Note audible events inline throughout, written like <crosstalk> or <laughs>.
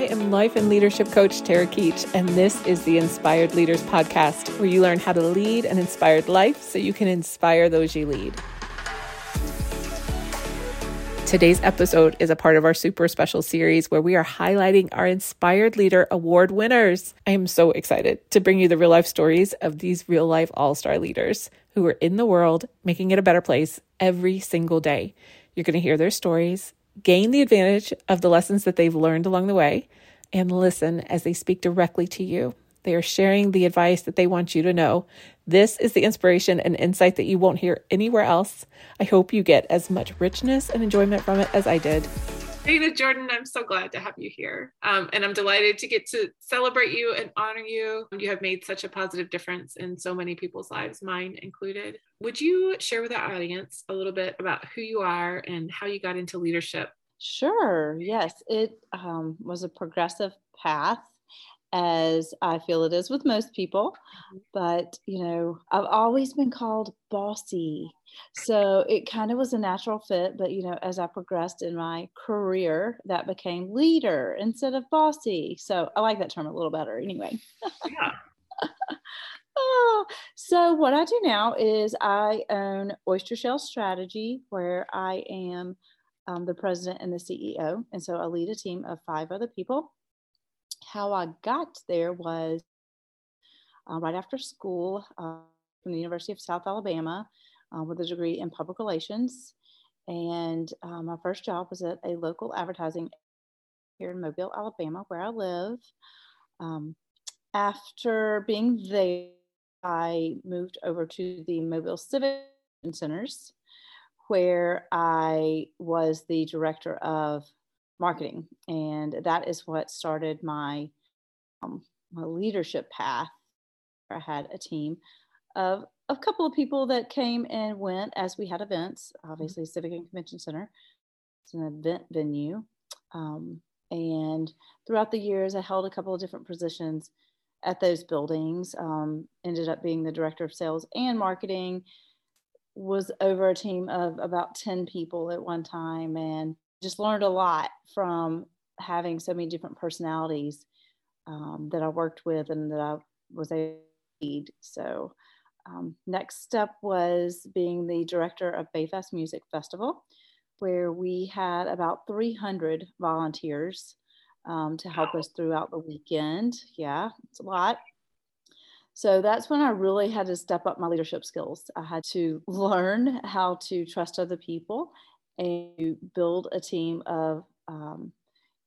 I am life and leadership coach Tara Keach, and this is the Inspired Leaders Podcast, where you learn how to lead an inspired life so you can inspire those you lead. Today's episode is a part of our super special series where we are highlighting our Inspired Leader Award winners. I am so excited to bring you the real life stories of these real life all star leaders who are in the world making it a better place every single day. You're going to hear their stories, gain the advantage of the lessons that they've learned along the way, and listen as they speak directly to you. They are sharing the advice that they want you to know. This is the inspiration and insight that you won't hear anywhere else. I hope you get as much richness and enjoyment from it as I did. Shana Jordan, I'm so glad to have you here. Um, and I'm delighted to get to celebrate you and honor you. You have made such a positive difference in so many people's lives, mine included. Would you share with our audience a little bit about who you are and how you got into leadership? Sure. Yes. It um, was a progressive path as I feel it is with most people. Mm-hmm. But, you know, I've always been called bossy. So it kind of was a natural fit. But, you know, as I progressed in my career, that became leader instead of bossy. So I like that term a little better anyway. Yeah. <laughs> oh, so what I do now is I own Oyster Shell Strategy, where I am um, the president and the CEO. And so I lead a team of five other people how I got there was uh, right after school uh, from the University of South Alabama uh, with a degree in public relations. And uh, my first job was at a local advertising here in Mobile, Alabama, where I live. Um, after being there, I moved over to the Mobile Civic Centers, where I was the director of marketing. And that is what started my, um, my leadership path. I had a team of a couple of people that came and went as we had events. Mm-hmm. Obviously, Civic and Convention Center, it's an event venue. Um, and throughout the years, I held a couple of different positions at those buildings. Um, ended up being the director of sales and marketing. Was over a team of about 10 people at one time and just learned a lot from having so many different personalities um, that I worked with and that I was able to lead. So, um, next step was being the director of Bayfest Music Festival, where we had about 300 volunteers um, to help us throughout the weekend. Yeah, it's a lot. So that's when I really had to step up my leadership skills. I had to <laughs> learn how to trust other people and build a team of um,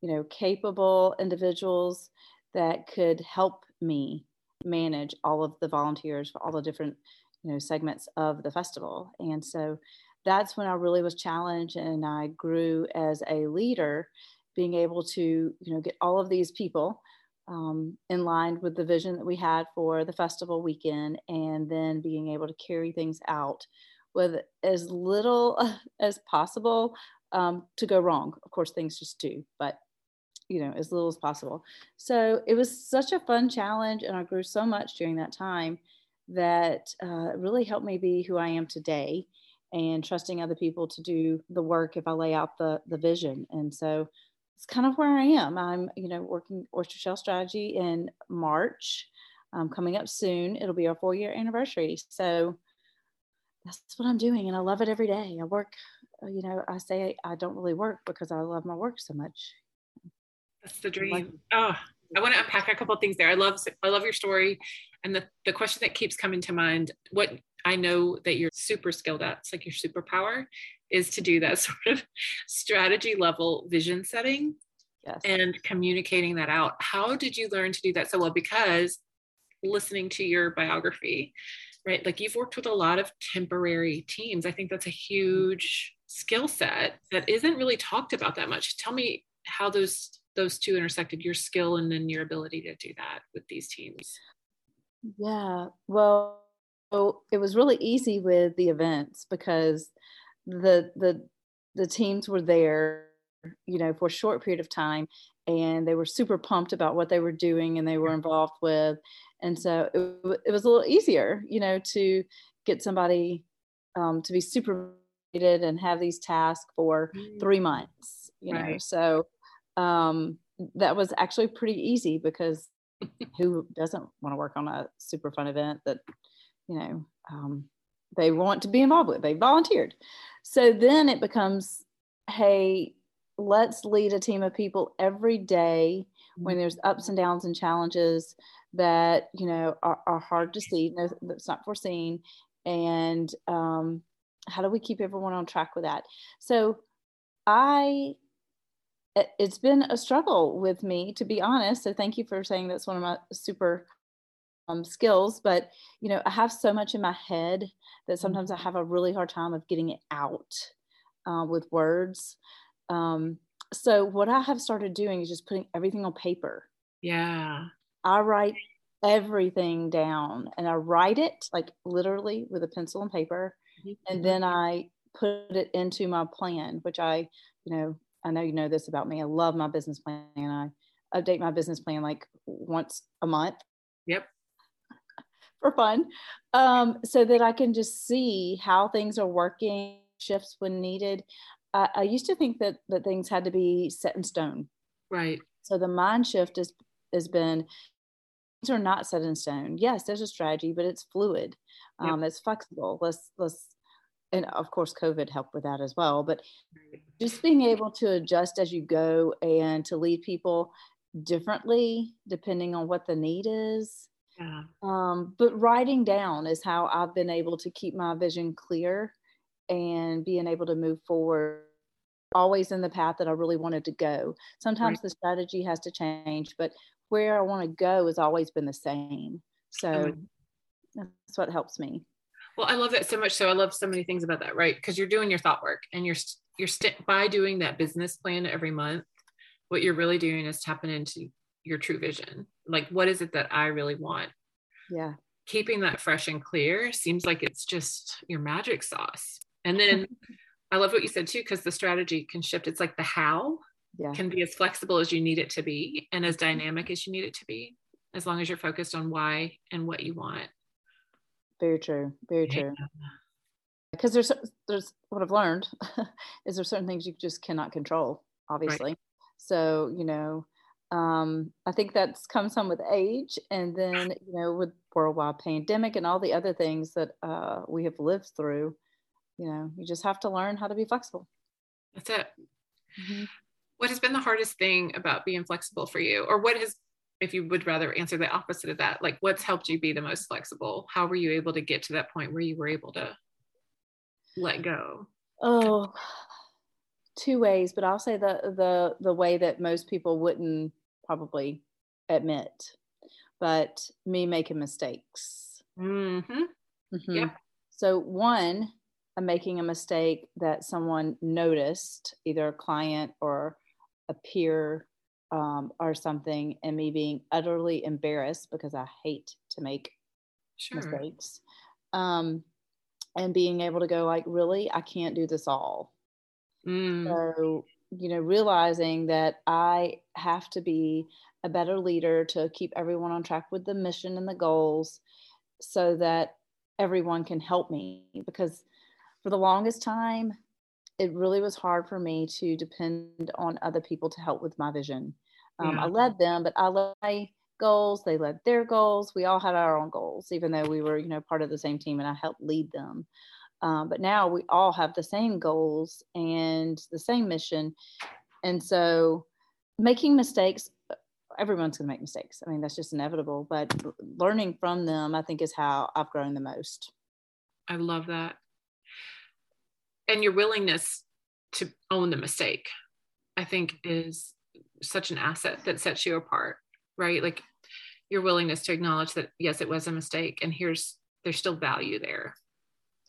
you know capable individuals that could help me manage all of the volunteers for all the different you know segments of the festival. And so that's when i really was challenged and i grew as a leader being able to you know get all of these people um, in line with the vision that we had for the festival weekend and then being able to carry things out with as little <laughs> as possible um, to go wrong. Of course, things just do, but you know, as little as possible. So it was such a fun challenge, and I grew so much during that time that uh, really helped me be who I am today and trusting other people to do the work if I lay out the the vision. And so it's kind of where I am. I'm, you know, working oyster shell strategy in March. Um, coming up soon. It'll be our four year anniversary. So that's what I'm doing. And I love it every day. I work, uh, you know, I say I don't really work because I love my work so much. That's the dream. Like, oh, I want to unpack a couple things there. I love, I love your story. And the, the question that keeps coming to mind, what I know that you're super skilled at, it's like your superpower is to do that <laughs> sort of strategy level vision setting yes. and communicating that out. How did you learn to do that so well? Because listening to your biography, right? Like you've worked with a lot of temporary teams. I think that's a huge skill set that isn't really talked about that much. Tell me how those those two intersected your skill and then your ability to do that with these teams. Yeah. Well, it was really easy with the events because the the the teams were there, you know, for a short period of time and they were super pumped about what they were doing and they were involved with and so it, it was a little easier you know to get somebody um, to be supervised and have these tasks for three mm. months you know right. so um, that was actually pretty easy because <laughs> who doesn't want to work on a super fun event that you know um, they want to be involved with they volunteered so then it becomes hey let's lead a team of people every day when there's ups and downs and challenges that you know are, are hard to see that's not foreseen. And um, how do we keep everyone on track with that? So i it's been a struggle with me to be honest. So thank you for saying that's one of my super um, skills. But you know i have so much in my head that sometimes i mm-hmm. have a really hard time of getting it out uh, with words um, so what i have started doing is just putting everything on paper yeah i write everything down and i write it like literally with a pencil and paper mm-hmm. and then i put it into my plan which i you know I know you know this about me. I love my business plan. And I update my business plan like once a month. Yep. <laughs> For fun. Um, so that I can just see how things are working, shifts when needed. I, I used to think that that things had to be set in stone. Right. So the mind shift has has been things are not set in stone. Yes, there's a strategy, but it's fluid. Um, yep. It's flexible. Let's let's and of course covid helped with that as well but just being able to adjust as you go and to lead people differently depending on what the need is yeah. um, but writing down is how i've been able to keep my vision clear and being able to move forward always in the path that i really wanted to go sometimes right. the strategy has to change but where i want to go has always been the same so mm-hmm. that's what helps me well, I love that so much. So I love so many things about that, right? Because you're doing your thought work and you're you're st- by doing that business plan every month. What you're really doing is tapping into your true vision. Like, what is it that I really want? Yeah. Keeping that fresh and clear seems like it's just your magic sauce. And then <laughs> I love what you said too, because the strategy can shift. It's like the how yeah. can be as flexible as you need it to be and as dynamic as you need it to be, as long as you're focused on why and what you want. Very true. Very true. Because there's there's what I've learned <laughs> is there certain things you just cannot control, obviously. Right. So you know, um, I think that's comes some with age, and then you know with worldwide pandemic and all the other things that uh, we have lived through. You know, you just have to learn how to be flexible. That's it. Mm-hmm. What has been the hardest thing about being flexible for you, or what has if you would rather answer the opposite of that like what's helped you be the most flexible how were you able to get to that point where you were able to let go oh two ways but i'll say the the the way that most people wouldn't probably admit but me making mistakes mm-hmm. Mm-hmm. yeah so one making a mistake that someone noticed either a client or a peer um, or something and me being utterly embarrassed because I hate to make sure. mistakes. Um, and being able to go like, really, I can't do this all. Mm. So, you know, realizing that I have to be a better leader to keep everyone on track with the mission and the goals so that everyone can help me because for the longest time it really was hard for me to depend on other people to help with my vision um, yeah. I led them, but I led my goals. They led their goals. We all had our own goals, even though we were, you know, part of the same team, and I helped lead them. Um, but now we all have the same goals and the same mission, and so making mistakes. Everyone's going to make mistakes. I mean, that's just inevitable. But learning from them, I think, is how I've grown the most. I love that. And your willingness to own the mistake, I think, is such an asset that sets you apart, right? Like your willingness to acknowledge that yes, it was a mistake, and here's there's still value there,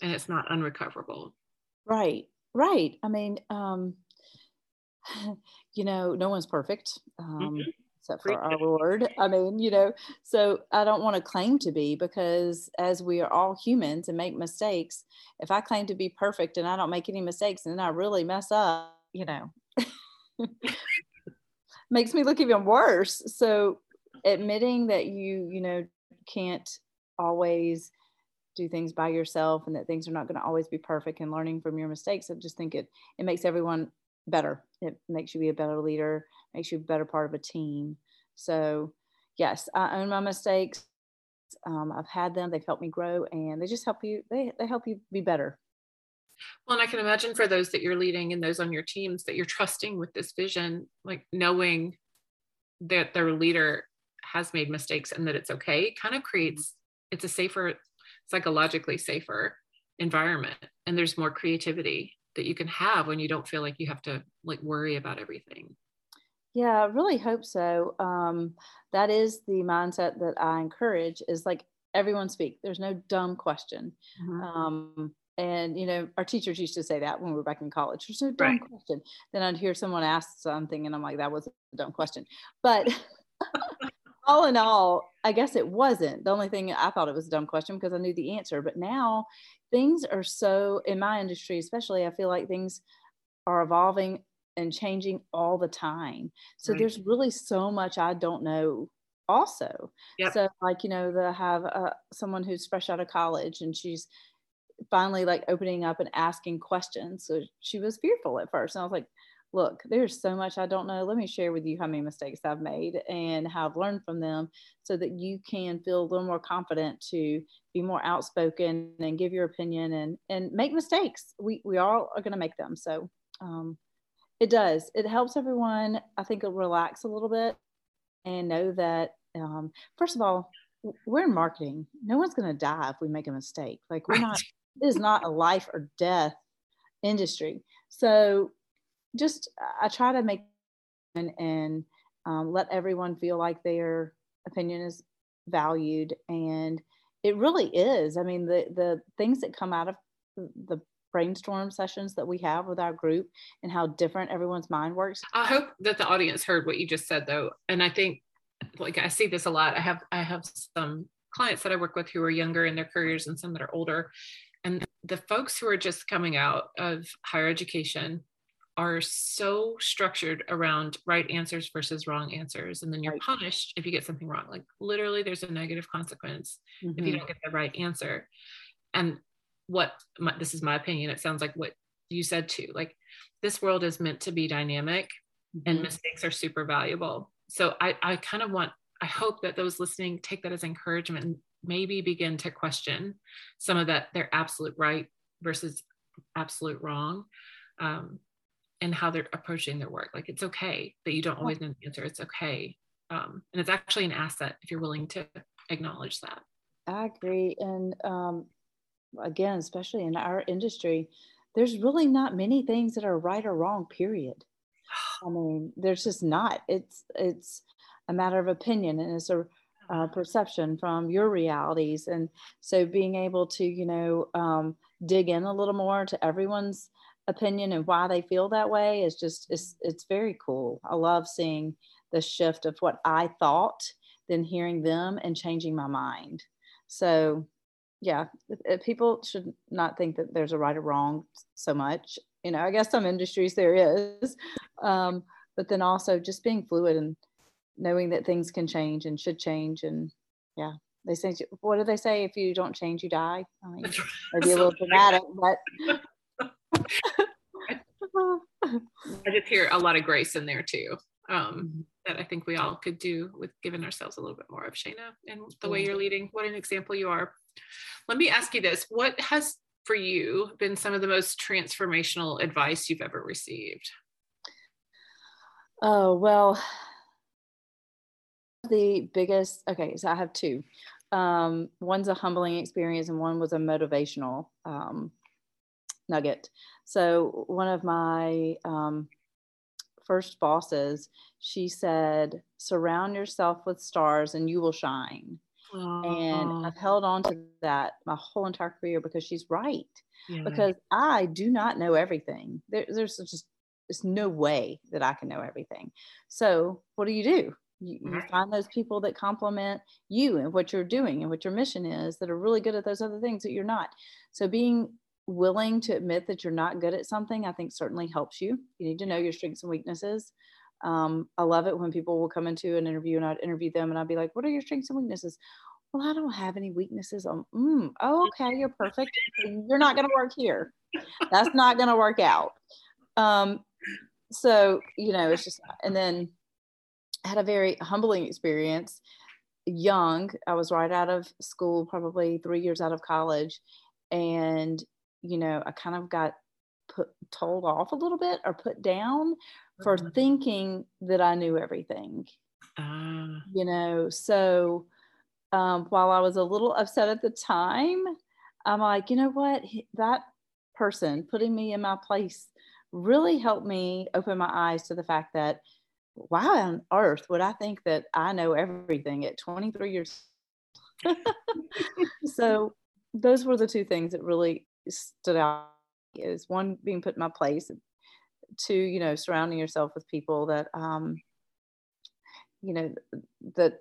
and it's not unrecoverable. Right, right. I mean, um, <sighs> you know, no one's perfect. Um, mm-hmm except for our Lord. I mean, you know, so I don't want to claim to be because as we are all humans and make mistakes, if I claim to be perfect and I don't make any mistakes and then I really mess up, you know, <laughs> makes me look even worse. So admitting that you, you know, can't always do things by yourself and that things are not going to always be perfect and learning from your mistakes, I just think it it makes everyone better. It makes you be a better leader, makes you a better part of a team. So, yes, I own my mistakes. Um, I've had them. They've helped me grow, and they just help you. They they help you be better. Well, and I can imagine for those that you're leading and those on your teams that you're trusting with this vision, like knowing that their leader has made mistakes and that it's okay, kind of creates it's a safer, psychologically safer environment, and there's more creativity that you can have when you don't feel like you have to like worry about everything. Yeah, I really hope so. Um, that is the mindset that I encourage is like everyone speak. There's no dumb question. Mm-hmm. Um, and you know, our teachers used to say that when we were back in college. There's no dumb right. question. Then I'd hear someone ask something, and I'm like, that was a dumb question. But <laughs> all in all, I guess it wasn't. The only thing I thought it was a dumb question because I knew the answer. But now things are so in my industry, especially, I feel like things are evolving and changing all the time. So right. there's really so much I don't know also. Yep. So like, you know, I have uh, someone who's fresh out of college and she's finally like opening up and asking questions. So she was fearful at first. And I was like, look, there's so much I don't know. Let me share with you how many mistakes I've made and how I've learned from them so that you can feel a little more confident to be more outspoken and give your opinion and, and make mistakes. We, we all are going to make them. So um, it does. It helps everyone, I think, relax a little bit and know that, um, first of all, we're in marketing. No one's going to die if we make a mistake. Like, we're not, it is not a life or death industry. So, just I try to make and, and um, let everyone feel like their opinion is valued. And it really is. I mean, the, the things that come out of the brainstorm sessions that we have with our group and how different everyone's mind works. I hope that the audience heard what you just said though. And I think like I see this a lot. I have I have some clients that I work with who are younger in their careers and some that are older. And the folks who are just coming out of higher education are so structured around right answers versus wrong answers. And then you're right. punished if you get something wrong. Like literally, there's a negative consequence mm-hmm. if you mm-hmm. don't get the right answer. And what my, this is my opinion it sounds like what you said too like this world is meant to be dynamic mm-hmm. and mistakes are super valuable so i i kind of want i hope that those listening take that as encouragement and maybe begin to question some of that their absolute right versus absolute wrong um, and how they're approaching their work like it's okay that you don't always know the answer it's okay um, and it's actually an asset if you're willing to acknowledge that i agree and um, again, especially in our industry, there's really not many things that are right or wrong, period. <sighs> I mean, there's just not. It's it's a matter of opinion and it's a uh, <sighs> perception from your realities. And so being able to, you know, um, dig in a little more to everyone's opinion and why they feel that way is just it's it's very cool. I love seeing the shift of what I thought, then hearing them and changing my mind. So yeah, people should not think that there's a right or wrong so much. You know, I guess some industries there is, <laughs> um, but then also just being fluid and knowing that things can change and should change. And yeah, they say, what do they say? If you don't change, you die. I mean, maybe a little <laughs> dramatic, but. I just hear a lot of grace in there too. Um, that I think we all could do with giving ourselves a little bit more of Shana and the way you're leading. What an example you are. Let me ask you this what has for you been some of the most transformational advice you've ever received? Oh, well, the biggest, okay, so I have two. Um, one's a humbling experience, and one was a motivational um, nugget. So, one of my um, first bosses, she said, Surround yourself with stars and you will shine. And I've held on to that my whole entire career because she's right. Yeah. Because I do not know everything. There, there's just there's no way that I can know everything. So what do you do? You, you find those people that complement you and what you're doing and what your mission is that are really good at those other things that you're not. So being willing to admit that you're not good at something, I think certainly helps you. You need to know your strengths and weaknesses. Um, I love it when people will come into an interview and I'd interview them and I'd be like, what are your strengths and weaknesses? Well, I don't have any weaknesses. Um, mm, oh, okay, you're perfect. You're not going to work here. That's not going to work out. Um, so you know it's just and then I had a very humbling experience young i was right out of school probably three years out of college and you know i kind of got put told off a little bit or put down for mm-hmm. thinking that i knew everything uh. you know so um, while i was a little upset at the time i'm like you know what that person putting me in my place really helped me open my eyes to the fact that why on earth would I think that I know everything at 23 years? <laughs> so those were the two things that really stood out is one being put in my place two you know surrounding yourself with people that um you know that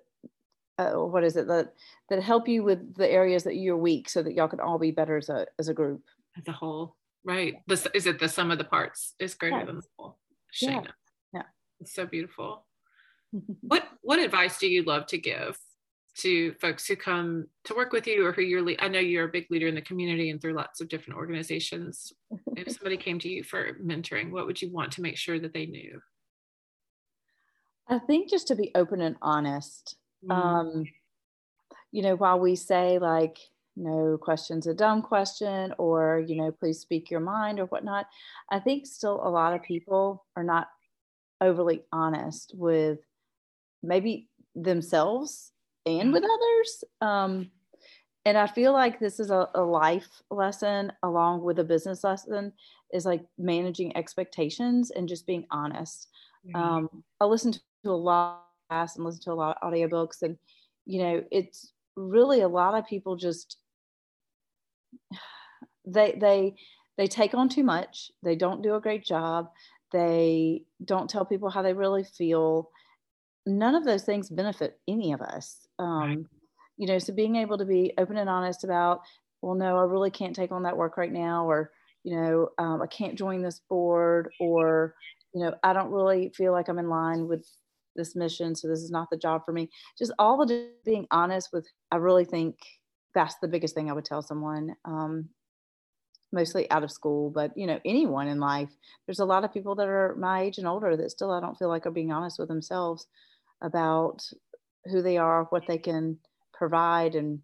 uh, what is it that that help you with the areas that you're weak so that y'all can all be better as a as a group as a whole right this is it the sum of the parts is greater yes. than the whole Shana. yeah it's so beautiful. <laughs> what what advice do you love to give to folks who come to work with you or who you're I know you're a big leader in the community and through lots of different organizations. <laughs> if somebody came to you for mentoring, what would you want to make sure that they knew? I think just to be open and honest. Mm. Um, you know, while we say like no question's a dumb question or you know please speak your mind or whatnot i think still a lot of people are not overly honest with maybe themselves and with others. Um, and I feel like this is a, a, life lesson along with a business lesson is like managing expectations and just being honest. Mm-hmm. Um, I listen to a lot of and listen to a lot of audiobooks and you know it's really a lot of people just <sighs> they they they take on too much they don't do a great job they don't tell people how they really feel none of those things benefit any of us um, right. you know so being able to be open and honest about well no i really can't take on that work right now or you know um, i can't join this board or you know i don't really feel like i'm in line with this mission so this is not the job for me just all the being honest with i really think that's the biggest thing i would tell someone um, mostly out of school, but you know, anyone in life. There's a lot of people that are my age and older that still I don't feel like are being honest with themselves about who they are, what they can provide, and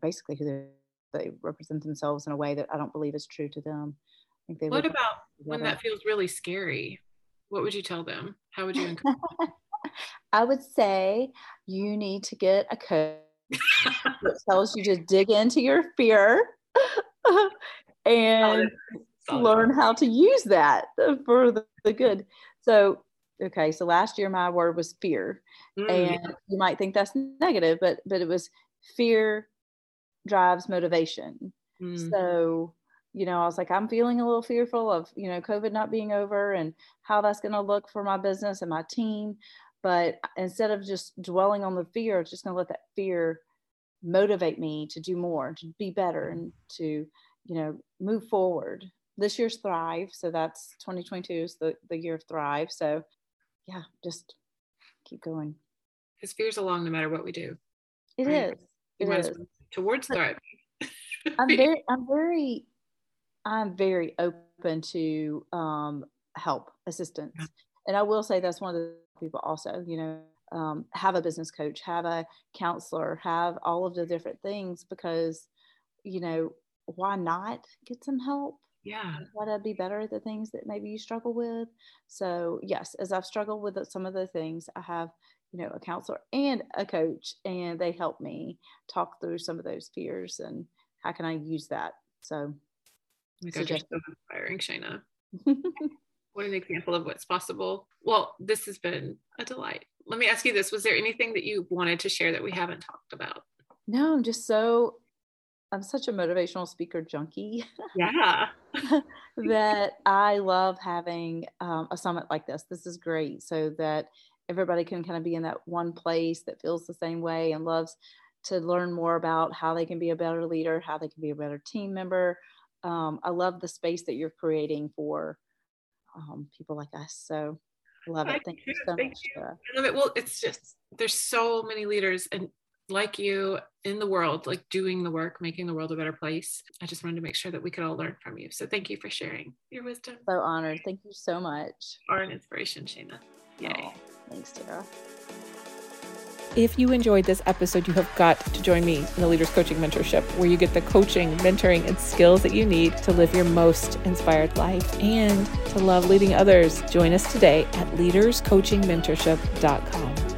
basically who they represent themselves in a way that I don't believe is true to them. I think they what about when that feels really scary? What would you tell them? How would you encourage <laughs> I would say you need to get a coach that tells you to dig into your fear <laughs> and Solid. learn how to use that for the, the, good. So, okay, so last year my word was fear, mm. and you might think that's negative, but but it was fear drives motivation. Mm. So you know, I was like, I'm feeling a little fearful of, you know, COVID not being over and how that's going to look for my business and my team. But instead of just dwelling on the fear, it's just going to let that fear motivate me to do more, to be better, and to you know move forward. This year's Thrive, so that's 2022 is the the year of Thrive. So yeah, just keep going. Because fear's along no matter what we do. It is. It right? is. It is. Towards Thrive. I'm <laughs> very, I'm very, I'm very open to um, help assistance, yeah. and I will say that's one of the people also. You know, um, have a business coach, have a counselor, have all of the different things because, you know, why not get some help? Yeah. Try to be better at the things that maybe you struggle with. So, yes, as I've struggled with some of the things, I have, you know, a counselor and a coach, and they help me talk through some of those fears and how can I use that. So, oh God, you're so inspiring, Shana. <laughs> what an example of what's possible. Well, this has been a delight let me ask you this was there anything that you wanted to share that we haven't talked about no i'm just so i'm such a motivational speaker junkie yeah <laughs> that i love having um, a summit like this this is great so that everybody can kind of be in that one place that feels the same way and loves to learn more about how they can be a better leader how they can be a better team member um, i love the space that you're creating for um, people like us so Love it. Thank you so Thank much. You. I love it. Well, it's just there's so many leaders and like you in the world, like doing the work, making the world a better place. I just wanted to make sure that we could all learn from you. So thank you for sharing your wisdom. So honored. Thank you so much. Are an inspiration, Shana. Yay. Oh, thanks, Tara. If you enjoyed this episode, you have got to join me in the Leaders Coaching Mentorship, where you get the coaching, mentoring, and skills that you need to live your most inspired life and to love leading others. Join us today at leaderscoachingmentorship.com.